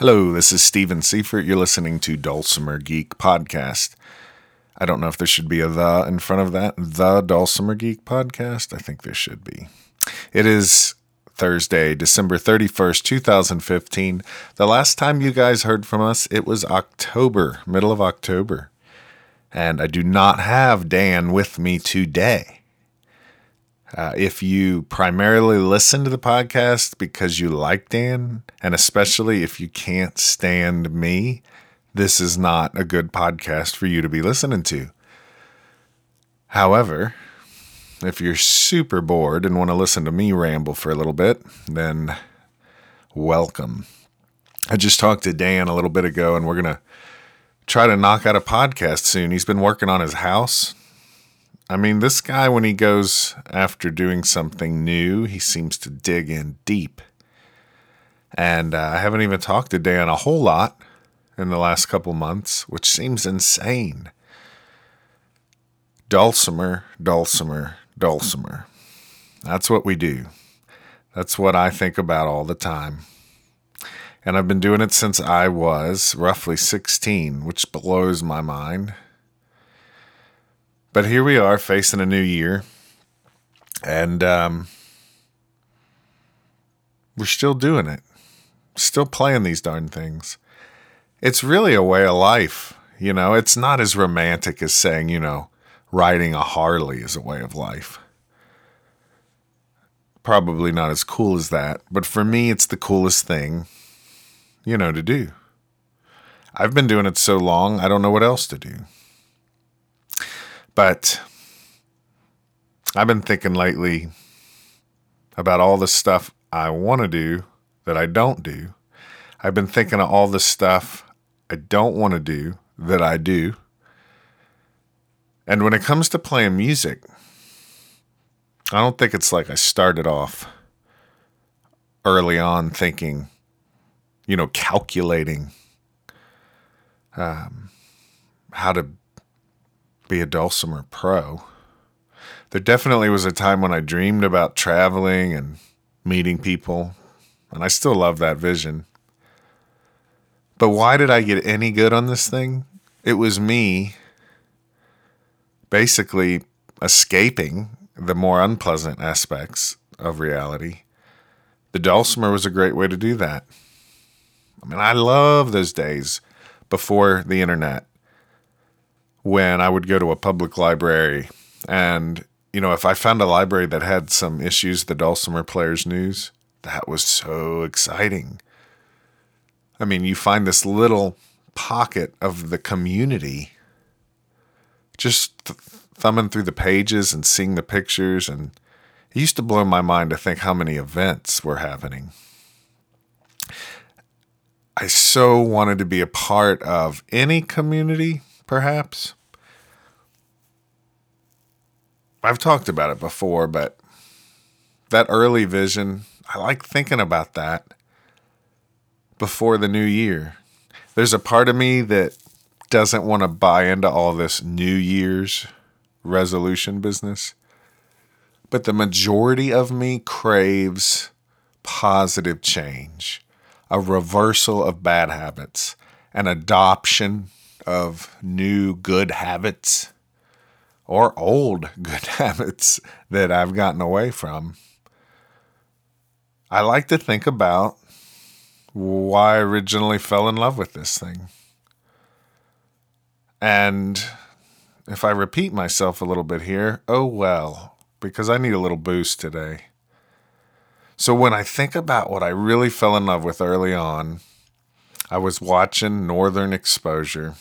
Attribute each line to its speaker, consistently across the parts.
Speaker 1: Hello, this is Stephen Seifert. You're listening to Dulcimer Geek Podcast. I don't know if there should be a the in front of that. The Dulcimer Geek Podcast? I think there should be. It is Thursday, December 31st, 2015. The last time you guys heard from us, it was October, middle of October. And I do not have Dan with me today. Uh, if you primarily listen to the podcast because you like Dan, and especially if you can't stand me, this is not a good podcast for you to be listening to. However, if you're super bored and want to listen to me ramble for a little bit, then welcome. I just talked to Dan a little bit ago, and we're going to try to knock out a podcast soon. He's been working on his house I mean, this guy, when he goes after doing something new, he seems to dig in deep. And uh, I haven't even talked to Dan a whole lot in the last couple months, which seems insane. Dulcimer, dulcimer, dulcimer. That's what we do. That's what I think about all the time. And I've been doing it since I was roughly 16, which blows my mind. But here we are facing a new year, and um, we're still doing it, still playing these darn things. It's really a way of life, you know. It's not as romantic as saying, you know, riding a Harley is a way of life. Probably not as cool as that, but for me, it's the coolest thing, you know, to do. I've been doing it so long, I don't know what else to do. But I've been thinking lately about all the stuff I want to do that I don't do. I've been thinking of all the stuff I don't want to do that I do. And when it comes to playing music, I don't think it's like I started off early on thinking, you know, calculating um, how to be a dulcimer pro. There definitely was a time when I dreamed about traveling and meeting people, and I still love that vision. But why did I get any good on this thing? It was me basically escaping the more unpleasant aspects of reality. The dulcimer was a great way to do that. I mean, I love those days before the internet when I would go to a public library and you know if I found a library that had some issues the Dulcimer Players News, that was so exciting. I mean, you find this little pocket of the community just th- thumbing through the pages and seeing the pictures and it used to blow my mind to think how many events were happening. I so wanted to be a part of any community perhaps. I've talked about it before, but that early vision, I like thinking about that before the new year. There's a part of me that doesn't want to buy into all this New Year's resolution business, but the majority of me craves positive change, a reversal of bad habits, an adoption of new good habits or old good habits that I've gotten away from. I like to think about why I originally fell in love with this thing. And if I repeat myself a little bit here, oh well, because I need a little boost today. So when I think about what I really fell in love with early on, I was watching Northern Exposure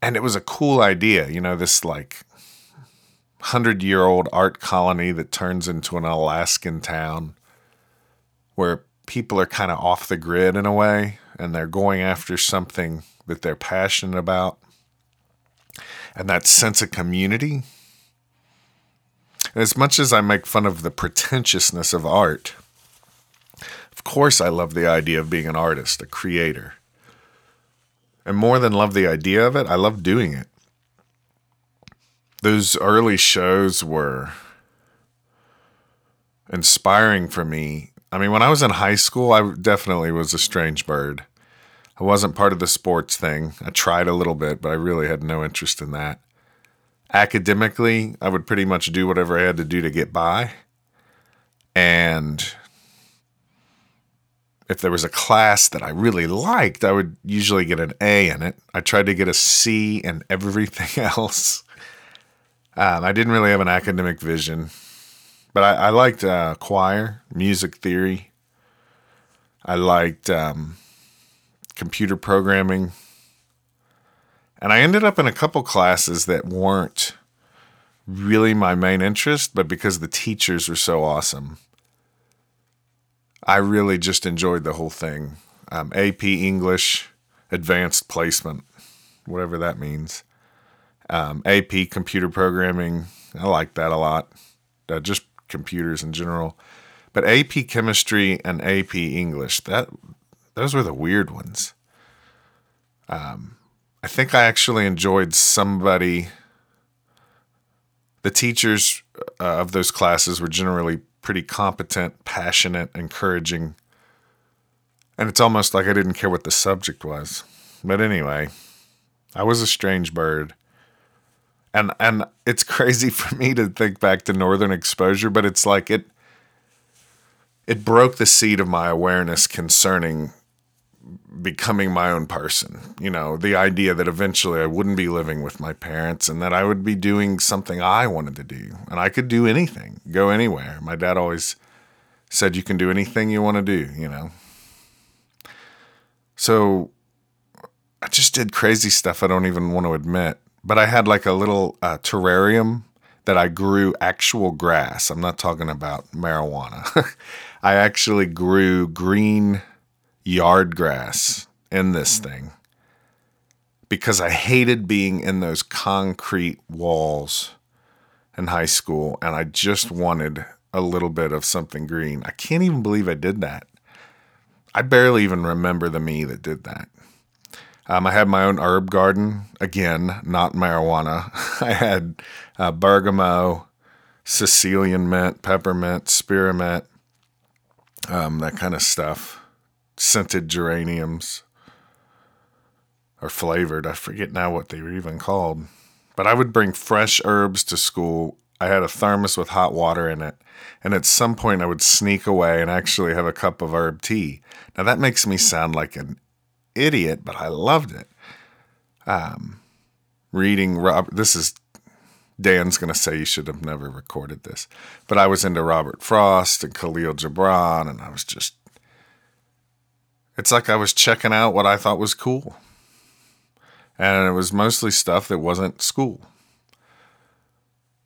Speaker 1: and it was a cool idea, you know, this like hundred year old art colony that turns into an Alaskan town where people are kind of off the grid in a way and they're going after something that they're passionate about. And that sense of community. as much as I make fun of the pretentiousness of art, of course I love the idea of being an artist, a creator. And more than love the idea of it, I love doing it. Those early shows were inspiring for me I mean, when I was in high school, I definitely was a strange bird. I wasn't part of the sports thing. I tried a little bit, but I really had no interest in that. Academically, I would pretty much do whatever I had to do to get by. And if there was a class that I really liked, I would usually get an A in it. I tried to get a C in everything else. Um, I didn't really have an academic vision, but I, I liked uh, choir, music theory. I liked um, computer programming. And I ended up in a couple classes that weren't really my main interest, but because the teachers were so awesome, I really just enjoyed the whole thing. Um, AP English, advanced placement, whatever that means. Um, AP computer programming, I like that a lot. Uh, just computers in general. But AP chemistry and AP English, that those were the weird ones. Um, I think I actually enjoyed somebody. The teachers uh, of those classes were generally pretty competent, passionate, encouraging. And it's almost like I didn't care what the subject was. But anyway, I was a strange bird. And and it's crazy for me to think back to northern exposure, but it's like it it broke the seed of my awareness concerning becoming my own person. You know, the idea that eventually I wouldn't be living with my parents and that I would be doing something I wanted to do. And I could do anything, go anywhere. My dad always said, You can do anything you want to do, you know. So I just did crazy stuff I don't even want to admit. But I had like a little uh, terrarium that I grew actual grass. I'm not talking about marijuana. I actually grew green yard grass in this thing because I hated being in those concrete walls in high school and I just wanted a little bit of something green. I can't even believe I did that. I barely even remember the me that did that. Um, I had my own herb garden. Again, not marijuana. I had uh, bergamot, Sicilian mint, peppermint, spearmint, um, that kind of stuff scented geraniums or flavored. I forget now what they were even called. But I would bring fresh herbs to school. I had a thermos with hot water in it. And at some point, I would sneak away and actually have a cup of herb tea. Now, that makes me sound like an idiot, but I loved it. Um, reading Robert, this is Dan's going to say you should have never recorded this, but I was into Robert Frost and Kahlil Gibran, and I was just it's like I was checking out what I thought was cool. And it was mostly stuff that wasn't school.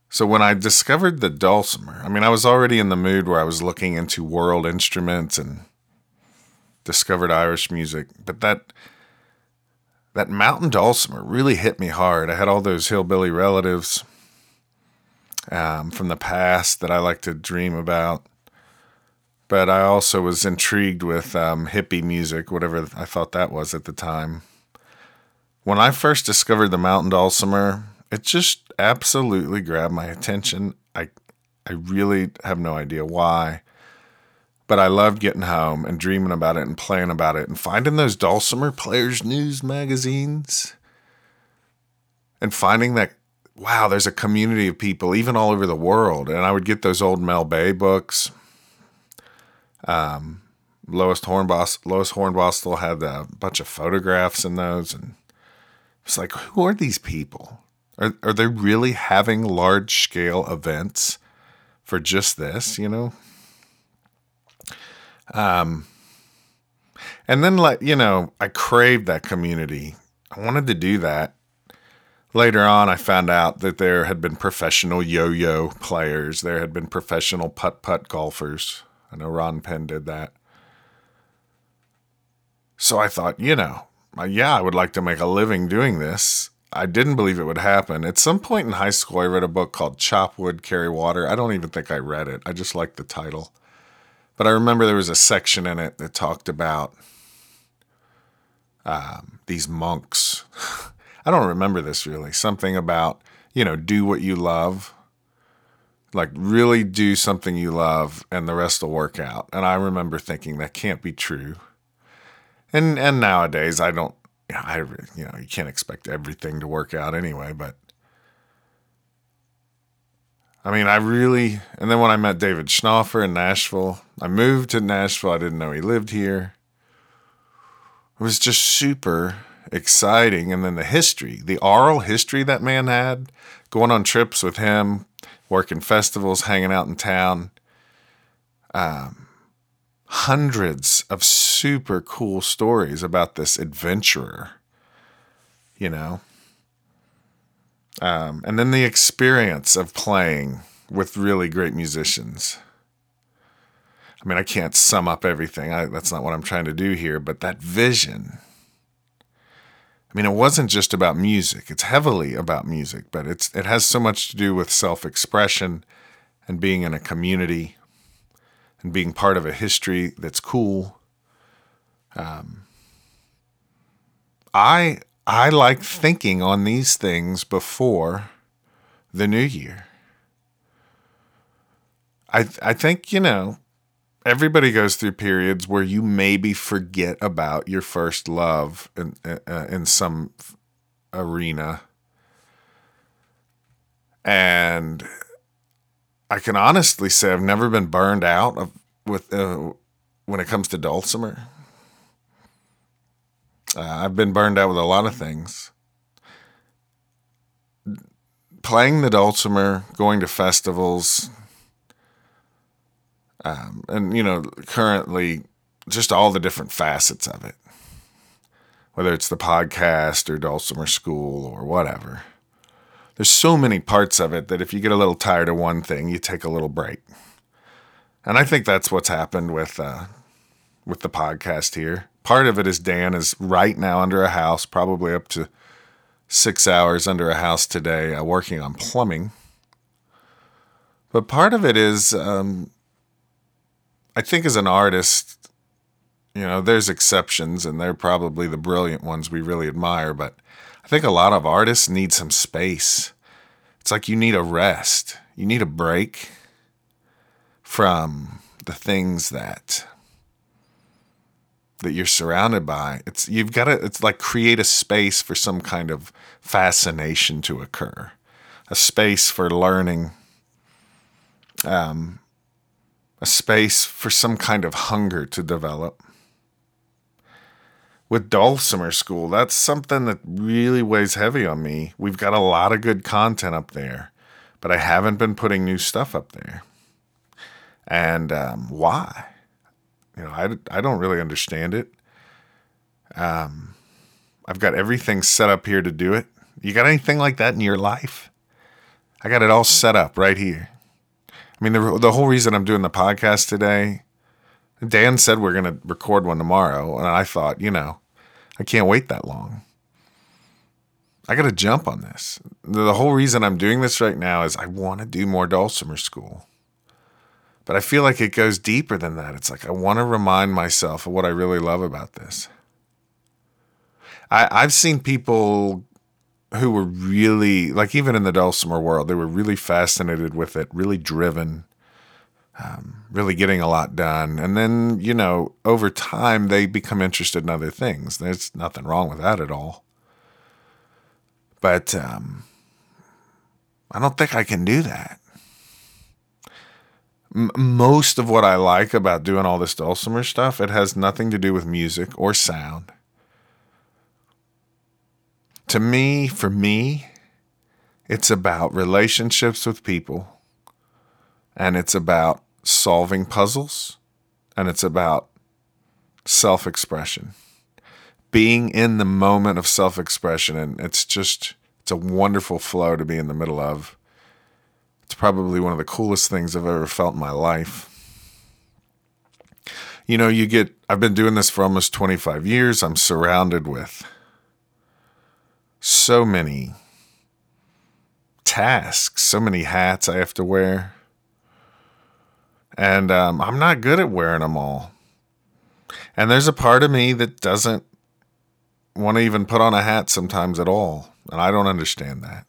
Speaker 1: So when I discovered the dulcimer, I mean, I was already in the mood where I was looking into world instruments and discovered Irish music, but that that mountain dulcimer really hit me hard. I had all those hillbilly relatives um, from the past that I like to dream about but I also was intrigued with um, hippie music, whatever I thought that was at the time. When I first discovered the mountain dulcimer, it just absolutely grabbed my attention. I I really have no idea why, but I loved getting home and dreaming about it and playing about it and finding those dulcimer players news magazines and finding that wow, there's a community of people even all over the world. And I would get those old Mel Bay books um, Lois Hornbostel, Lois Hornbostel had a bunch of photographs in those, and it's like, who are these people? Are are they really having large scale events for just this? You know. Um, and then like you know, I craved that community. I wanted to do that. Later on, I found out that there had been professional yo-yo players. There had been professional putt-putt golfers I know Ron Penn did that. So I thought, you know, yeah, I would like to make a living doing this. I didn't believe it would happen. At some point in high school, I read a book called Chop Wood, Carry Water. I don't even think I read it, I just liked the title. But I remember there was a section in it that talked about um, these monks. I don't remember this really. Something about, you know, do what you love Like really do something you love and the rest will work out. And I remember thinking that can't be true. And and nowadays I don't I you know, you can't expect everything to work out anyway, but I mean, I really, and then when I met David Schnaufer in Nashville, I moved to Nashville. I didn't know he lived here. It was just super exciting. And then the history, the oral history that man had, going on trips with him, working festivals, hanging out in town. Um, hundreds of super cool stories about this adventurer, you know. Um, and then the experience of playing with really great musicians. I mean, I can't sum up everything. I, that's not what I'm trying to do here, but that vision. I mean, it wasn't just about music. It's heavily about music, but it's it has so much to do with self-expression and being in a community and being part of a history that's cool. Um, I I like thinking on these things before the new year. I I think, you know, everybody goes through periods where you maybe forget about your first love in uh, in some arena. And I can honestly say I've never been burned out of, with uh, when it comes to dulcimer. Uh, I've been burned out with a lot of things. Playing the dulcimer, going to festivals, um, and you know, currently, just all the different facets of it. Whether it's the podcast or dulcimer school or whatever, there's so many parts of it that if you get a little tired of one thing, you take a little break. And I think that's what's happened with uh, with the podcast here part of it is Dan is right now under a house, probably up to six hours under a house today, uh, working on plumbing. But part of it is, um, I think, as an artist, you know, there's exceptions, and they're probably the brilliant ones we really admire. But I think a lot of artists need some space. It's like you need a rest, you need a break from the things that that you're surrounded by. It's you've got to it's like create a space for some kind of fascination to occur. A space for learning. Um a space for some kind of hunger to develop. With Dulcimer School, that's something that really weighs heavy on me. We've got a lot of good content up there, but I haven't been putting new stuff up there. And um, why? You know, I, I don't really understand it. Um, I've got everything set up here to do it. You got anything like that in your life? I got it all set up right here. I mean, the, the whole reason I'm doing the podcast today, Dan said we're going to record one tomorrow. And I thought, you know, I can't wait that long. I got to jump on this. The whole reason I'm doing this right now is I want to do more Dulcimer School. But I feel like it goes deeper than that. It's like I want to remind myself of what I really love about this. I, I've seen people who were really, like, even in the Dulcimer world, they were really fascinated with it, really driven, um, really getting a lot done. And then, you know, over time, they become interested in other things. There's nothing wrong with that at all. But um, I don't think I can do that most of what I like about doing all this dulcimer stuff, it has nothing to do with music or sound. To me, for me, it's about relationships with people, and it's about solving puzzles, and it's about self expression. Being in the moment of self expression, and it's just, it's a wonderful flow to be in the middle of it's probably one of the coolest things I've ever felt in my life. You know, you get, I've been doing this for almost 25 years. I'm surrounded with so many tasks, so many hats I have to wear. And um, I'm not good at wearing them all. And there's a part of me that doesn't want to even put on a hat sometimes at all. And I don't understand that.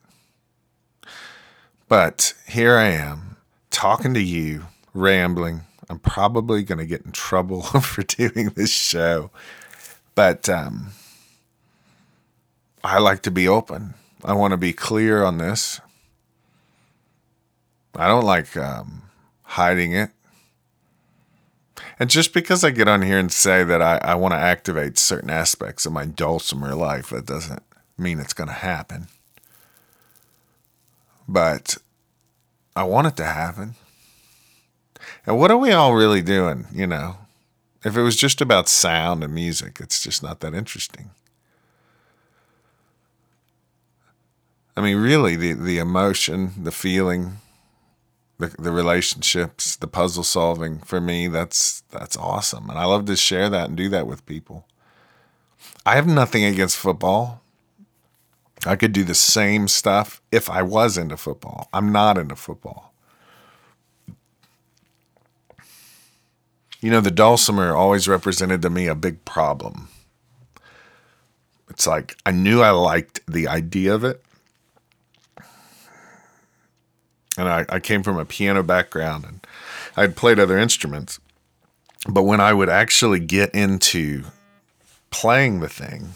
Speaker 1: But here I am, talking to you, rambling. I'm probably going to get in trouble for doing this show, but um, I like to be open. I want to be clear on this. I don't like um, hiding it. And just because I get on here and say that I, I want to activate certain aspects of my dulcimer life, that doesn't mean it's going to happen. But I want it to happen. And what are we all really doing, you know? If it was just about sound and music, it's just not that interesting. I mean, really, the, the emotion, the feeling, the, the relationships, the puzzle solving, for me, that's that's awesome. And I love to share that and do that with people. I have nothing against football. I could do the same stuff if I was into football. I'm not into football. You know, the dulcimer always represented to me a big problem. It's like I knew I liked the idea of it. And I, I came from a piano background and I had played other instruments. But when I would actually get into playing the thing,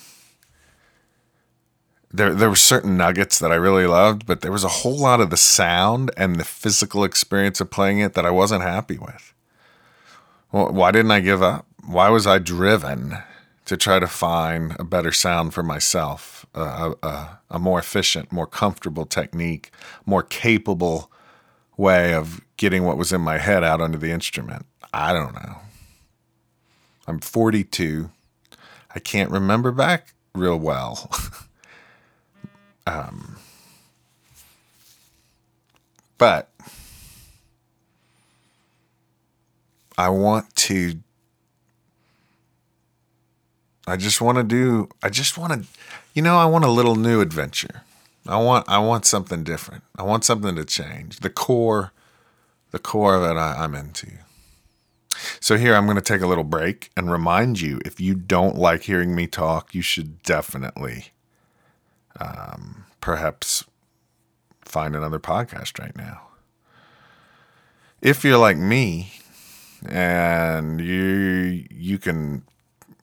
Speaker 1: there there were certain nuggets that I really loved, but there was a whole lot of the sound and the physical experience of playing it that I wasn't happy with. Well, why didn't I give up? Why was I driven to try to find a better sound for myself, a, a, a more efficient, more comfortable technique, more capable way of getting what was in my head out onto the instrument? I don't know. I'm 42. I can't remember back real well. um, but I want to I just want to do I just want to you know I want a little new adventure. I want I want something different. I want something to change. The core the core of it I, I'm into. So here I'm going to take a little break and remind you if you don't like hearing me talk, you should definitely um, perhaps find another podcast right now. If you're like me, and you you can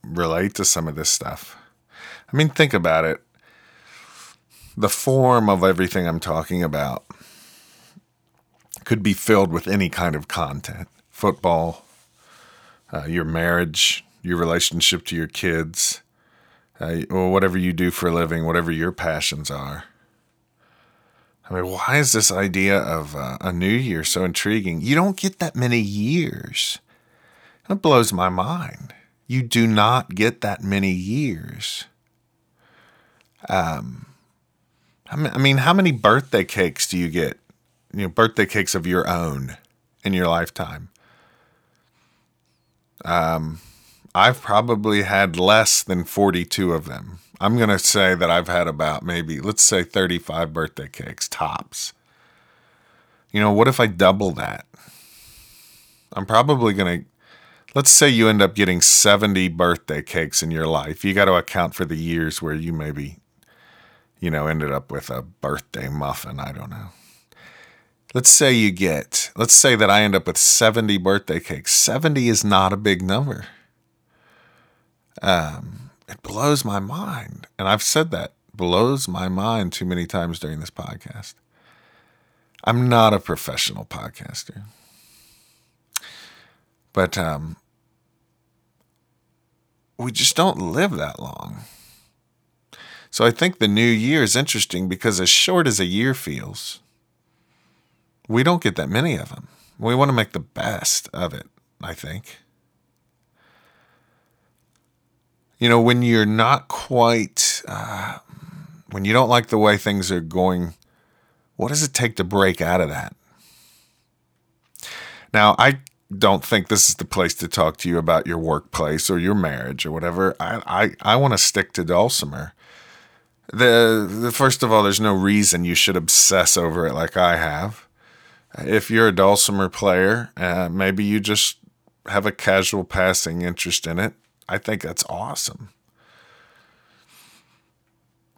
Speaker 1: relate to some of this stuff. I mean, think about it. The form of everything I'm talking about could be filled with any kind of content football, uh, your marriage, your relationship to your kids, uh, or whatever you do for a living, whatever your passions are. I mean, why is this idea of uh, a new year so intriguing? You don't get that many years. It blows my mind. You do not get that many years. Um, I mean, how many birthday cakes do you get? You know, birthday cakes of your own in your lifetime. Um, I've probably had less than 42 of them. I'm going to say that I've had about maybe, let's say 35 birthday cakes tops. You know, what if I double that? I'm probably going to, let's say you end up getting 70 birthday cakes in your life. You got to account for the years where you maybe, you know, ended up with a birthday muffin. I don't know. Let's say you get, let's say that I end up with 70 birthday cakes. 70 is not a big number. Um, it blows my mind. And I've said that blows my mind too many times during this podcast. I'm not a professional podcaster. But um, we just don't live that long. So I think the new year is interesting because, as short as a year feels, we don't get that many of them. We want to make the best of it, I think. you know, when you're not quite, uh, when you don't like the way things are going, what does it take to break out of that? Now, I don't think this is the place to talk to you about your workplace or your marriage or whatever. I, I, I want to stick to Dulcimer. The, the first of all, there's no reason you should obsess over it like I have. If you're a Dulcimer player, uh, maybe you just have a casual passing interest in it. I think that's awesome.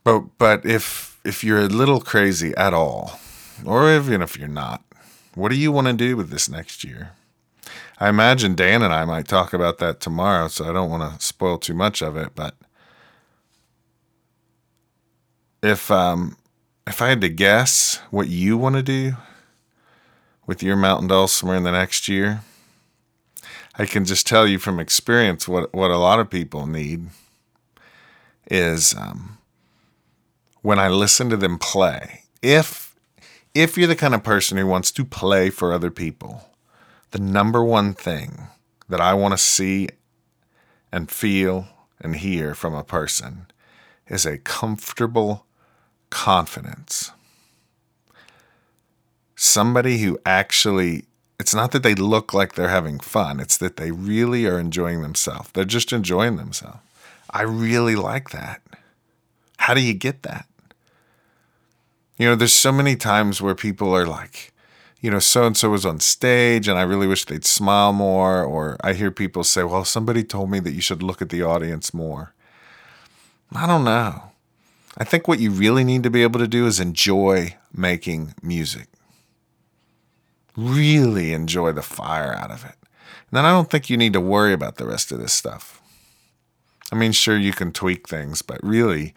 Speaker 1: But but if if you're a little crazy at all, or even if you're not, What do you want to do with this next year? I imagine Dan and I might talk about that tomorrow, so I don't want to spoil too much of it. But if um, if I had to guess what you want to do with your mountain dulcimer in the next year, I can just tell you from experience what what a lot of people need is um, when I listen to them play. If if you're the kind of person who wants to play for other people, the number one thing that I want to see and feel and hear from a person is a comfortable confidence. Somebody who actually, it's not that they look like they're having fun, it's that they really are enjoying themselves. They're just enjoying themselves. I really like that. How do you get that? You know, there's so many times where people are like, you know, so and so was on stage and I really wish they'd smile more. Or I hear people say, well, somebody told me that you should look at the audience more. I don't know. I think what you really need to be able to do is enjoy making music. Really enjoy the fire out of it. And then I don't think you need to worry about the rest of this stuff. I mean, sure, you can tweak things, but really,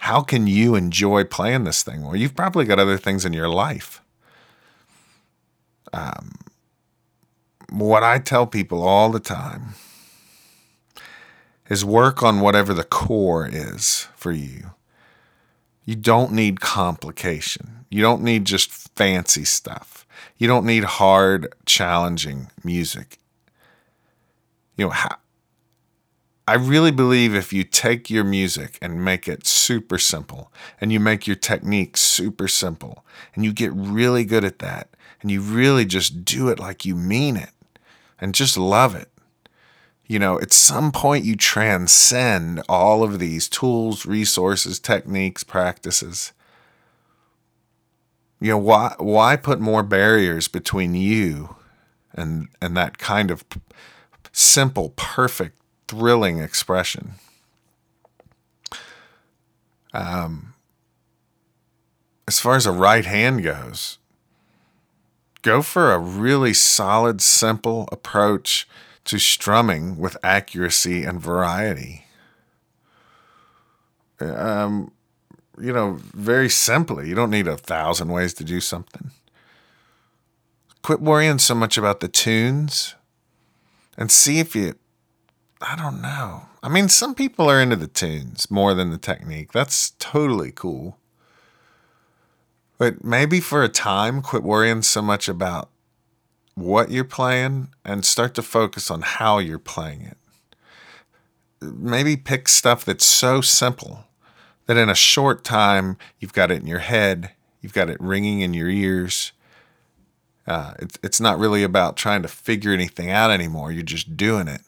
Speaker 1: how can you enjoy playing this thing? Well, you've probably got other things in your life. Um, what I tell people all the time is work on whatever the core is for you. You don't need complication. You don't need just fancy stuff. You don't need hard, challenging music. You know, I really believe if you take your music and make it super simple and you make your technique super simple and you get really good at that and you really just do it like you mean it and just love it. You know, at some point you transcend all of these tools, resources, techniques, practices. You know, why why put more barriers between you and and that kind of simple, perfect thrilling expression. Um, as far as a right hand goes, go for a really solid, simple approach to strumming with accuracy and variety. Um, you know, very simply, you don't need a thousand ways to do something. Quit worrying so much about the tunes and see if you I don't know. I mean, some people are into the tunes more than the technique. That's totally cool. But maybe for a time, quit worrying so much about what you're playing and start to focus on how you're playing it. Maybe pick stuff that's so simple that in a short time, you've got it in your head, you've got it ringing in your ears. Uh, it's, it's not really about trying to figure anything out anymore. You're just doing it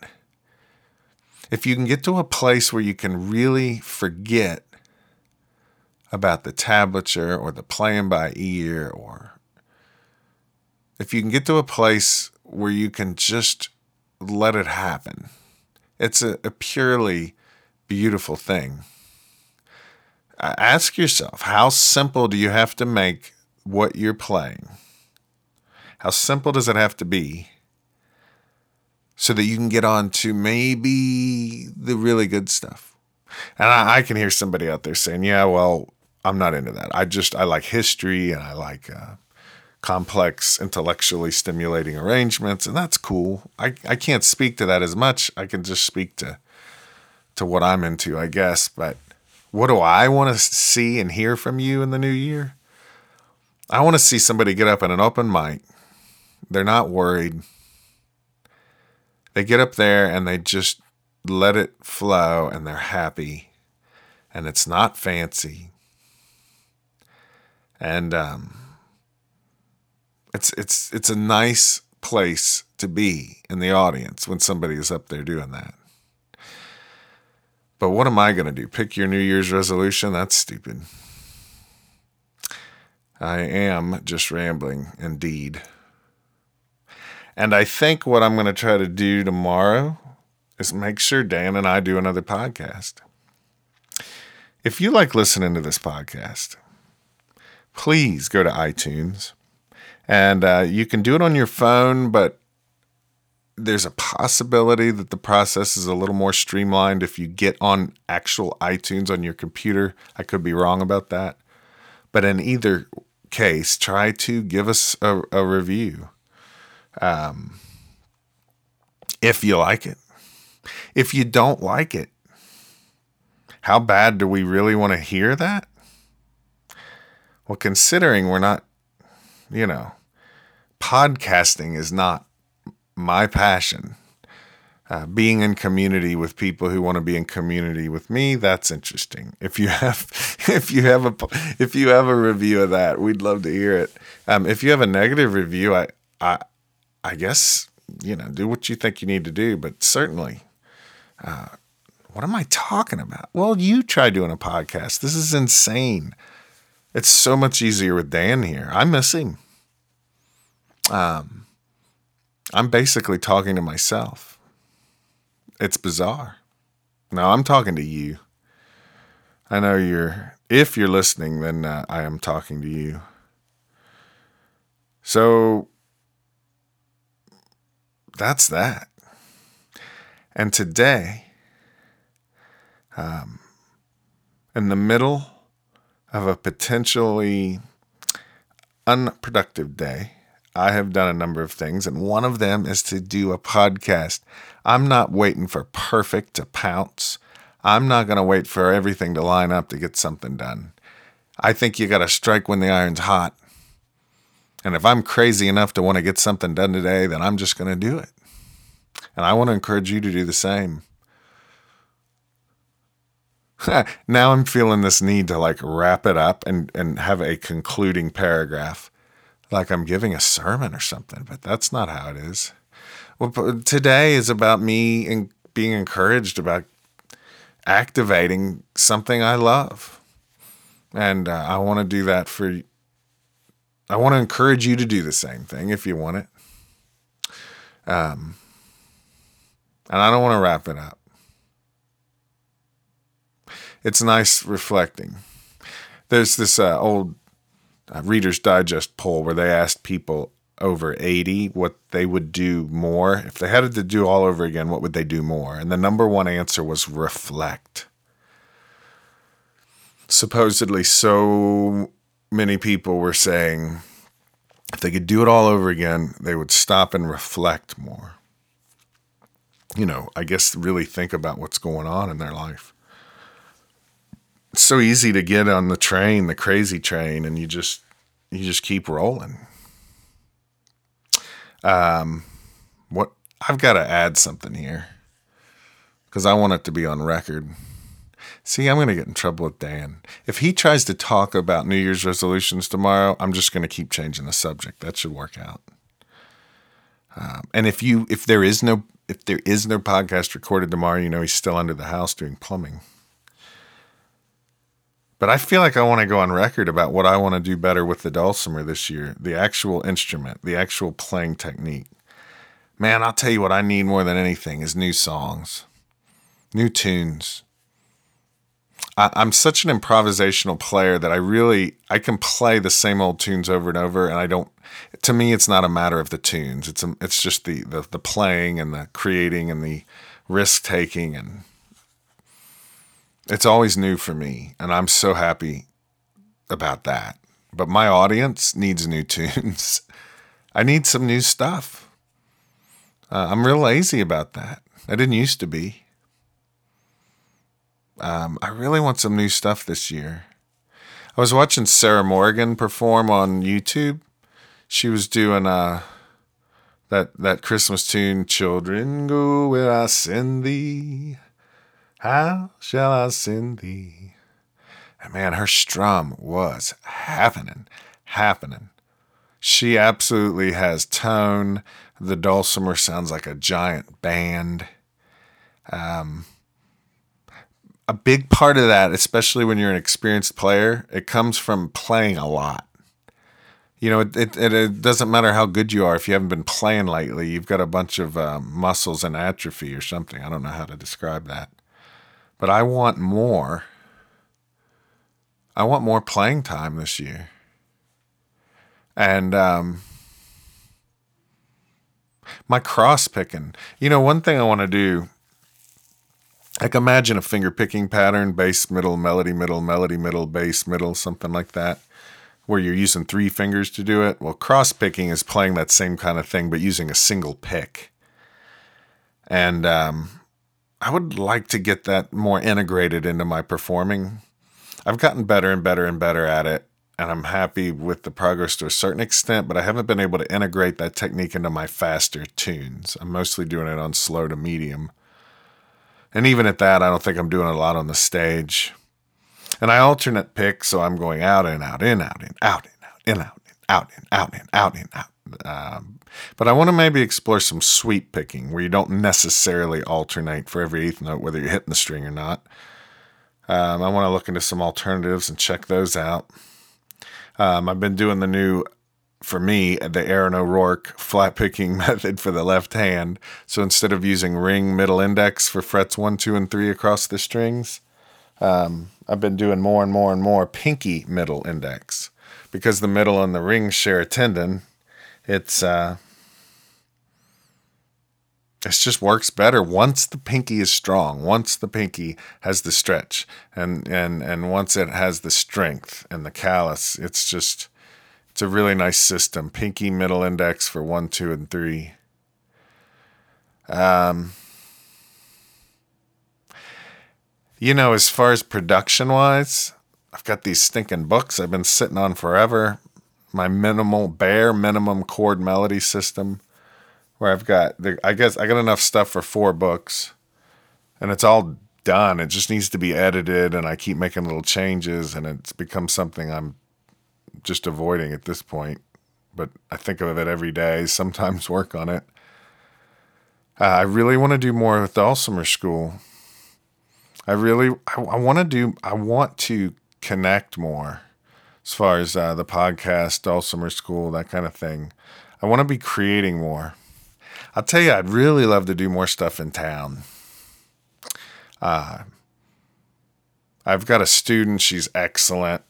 Speaker 1: if you can get to a place where you can really forget about the tablature or the playing by ear, or if you can get to a place where you can just let it happen, it's a, a purely beautiful thing. Ask yourself how simple do you have to make what you're playing? How simple does it have to be so that you can get on to maybe the really good stuff. And I, I, can hear somebody out there saying, yeah, well, I'm not into that. I just, I like history and I like uh, complex, intellectually stimulating arrangements, and that's cool. I, I can't speak to that as much. I can just speak to, to what I'm into, I guess. But what do I want to see and hear from you in the new year? I want to see somebody get up in an open mic. They're not worried they get up there and they just let it flow and they're happy and it's not fancy and um, it's it's it's a nice place to be in the audience when somebody is up there doing that. But what am i going to do? Pick your new year's resolution? That's stupid. I am just rambling indeed. And I think what I'm going to try to do tomorrow is make sure Dan and I do another podcast. If you like listening to this podcast, please go to iTunes And uh, you can do it on your phone, but there's a possibility that the process is a little more streamlined if you get on actual iTunes on your computer. I could be wrong about that. But in either case, try to give us a, a review um, if you like it. If you don't like it, how bad do we really want to hear that? Well, considering we're not, you know, podcasting is not my passion. Uh, being in community with people who want to be in community with me that's interesting. If you have if you have a if you have a review of that we'd love to hear it. Um, if you have a negative review i i i guess you know do what you think you need to do but certainly uh, what am i talking about? Well you try doing a podcast. This is insane. It's so much easier with dan here. I miss him um I'm basically talking to myself. It's bizarre. Now I'm talking to you. I know you're, if you're listening, then uh, I am talking to you. So that's that. And today, um, in the middle of a potentially unproductive day, I have done a number of things, and one of them is to do a podcast. I'm not waiting for perfect to pounce. I'm not going to wait for everything to line up to get something done. I think you got to strike when the iron's hot. And if I'm crazy enough to want to get something done today, then I'm just going to do it. And I want to encourage you to do the same. now I'm feeling this need to like wrap it up and, and have a concluding paragraph like I'm giving a sermon or something, but that's not how it is. Well, today is about me and being encouraged about activating something I love. And uh, I want to do that for I want to encourage you to do the same thing if you want it. Um, and I don't want to wrap it up. It's nice reflecting. There's this uh, old uh, Reader's Digest poll where they asked people over 80 what they would do more. If they had to do all over again, what would they do more? And the number one answer was reflect. Supposedly, so many people were saying if they could do it all over again, they would stop and reflect more. You know, I guess really think about what's going on in their life it's so easy to get on the train, the crazy train, and you just you just keep rolling. Um, what I've got to add something here because I want it to be on record. See, I'm going to get in trouble with Dan. If he tries to talk about New Year's resolutions tomorrow, I'm just going to keep changing the subject. That should work out. Um, and if you if there is no if there is no podcast recorded tomorrow, you know he's still under the house doing plumbing. But I feel like I want to go on record about what I want to do better with the dulcimer this year the actual instrument, the actual playing technique. Man, I'll tell you what I need more than anything is new songs, new tunes. I, I'm such an improvisational player that I really I can play the same old tunes over and over, and I don't. To me, it's not a matter of the tunes. It's a, it's just the, the the playing and the creating and the risk taking and it's always new for me, and I'm so happy about that. But my audience needs new tunes. I need some new stuff. Uh, I'm real lazy about that. I didn't used to be. Um, I really want some new stuff this year. I was watching Sarah Morgan perform on YouTube. She was doing uh, that that Christmas tune, "Children, go where I send thee." How shall I send thee? And man, her strum was happening, happening. She absolutely has tone. The dulcimer sounds like a giant band. Um, a big part of that, especially when you're an experienced player, it comes from playing a lot. You know, it, it, it doesn't matter how good you are if you haven't been playing lately. You've got a bunch of um, muscles in atrophy or something. I don't know how to describe that. But I want more. I want more playing time this year. And um, My cross picking. You know, one thing I want to do, like imagine a finger picking pattern, bass, middle, melody, middle, melody, middle, bass, middle, something like that, where you're using three fingers to do it. Well, cross picking is playing that same kind of thing, but using a single pick. And um, I would like to get that more integrated into my performing. I've gotten better and better and better at it, and I'm happy with the progress to a certain extent, but I haven't been able to integrate that technique into my faster tunes. I'm mostly doing it on slow to medium. And even at that, I don't think I'm doing it a lot on the stage. And I alternate pick, so I'm going out and out, in, out, in, out, in, out, in, out, in, out, in, out, in, out, in, out. Um, but I want to maybe explore some sweep picking where you don't necessarily alternate for every eighth note, whether you're hitting the string or not. Um, I want to look into some alternatives and check those out. Um, I've been doing the new, for me, the Aaron O'Rourke flat picking method for the left hand. So instead of using ring middle index for frets one, two, and three across the strings, um, I've been doing more and more and more pinky middle index because the middle and the ring share a tendon it's uh it just works better once the pinky is strong once the pinky has the stretch and and and once it has the strength and the callus. It's just it's a really nice system. Pinky middle index for one two and three. Um you know as far as production wise i've got these stinking books i've been sitting on forever my minimal bare minimum chord melody system where I've got the I guess I got enough stuff for four books and it's all done. It just needs to be edited and I keep making little changes and it's become something I'm just avoiding at this point. But I think of it every day, sometimes work on it. Uh, I really want to do more with Dulcimer School. I really I, I want to do I want to connect more as far as uh, the podcast, Dulcimer School, that kind of thing. I want to be creating more. I'll tell you, I'd really love to do more stuff in town. Uh, I've got a student, she's excellent,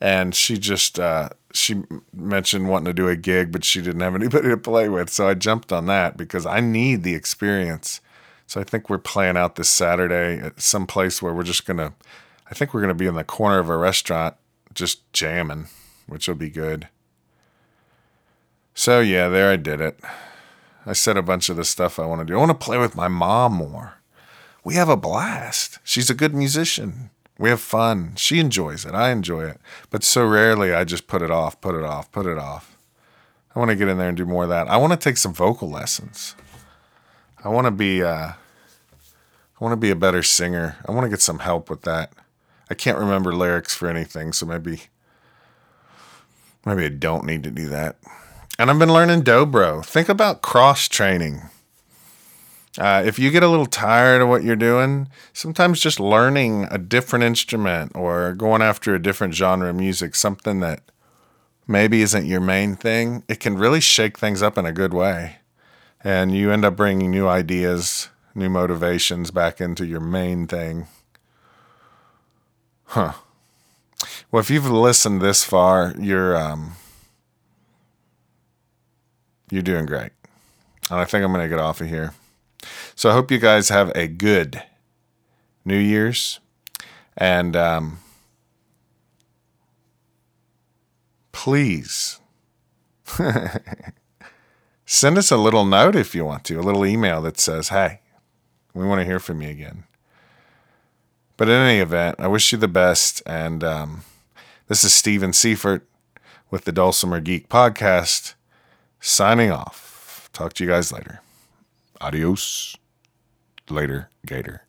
Speaker 1: and she just uh, she mentioned wanting to do a gig, but she didn't have anybody to play with, so I jumped on that because I need the experience. So I think we're playing out this Saturday at some place where we're just gonna. I think we're gonna be in the corner of a restaurant just jamming, which will be good. So, yeah, there I did it. I said a bunch of the stuff I want to do. I want to play with my mom more. We have a blast. She's a good musician. We have fun. She enjoys it. I enjoy it. But so rarely I just put it off, put it off, put it off. I want to get in there and do more of that. I want to take some vocal lessons. I want to be uh, I want to be a better singer. I want to get some help with that. I can't remember lyrics for anything, so maybe maybe I don't need to do that. And I've been learning dobro. Think about cross training. Uh, if you get a little tired of what you're doing, sometimes just learning a different instrument or going after a different genre of music, something that maybe isn't your main thing, it can really shake things up in a good way. And you end up bringing new ideas, new motivations back into your main thing. Huh. Well, if you've listened this far, you're um, you're doing great. And I think I'm to get off of here. So I hope you guys have a good New Year's. And um, please send us a little note if you want to, a little email that says, hey, we want to hear from you again. But in any event, I wish you the best. And um, this is Stephen Seifert with the Dulcimer Geek Podcast signing off. Talk to you guys later. Adios. Later, Gator.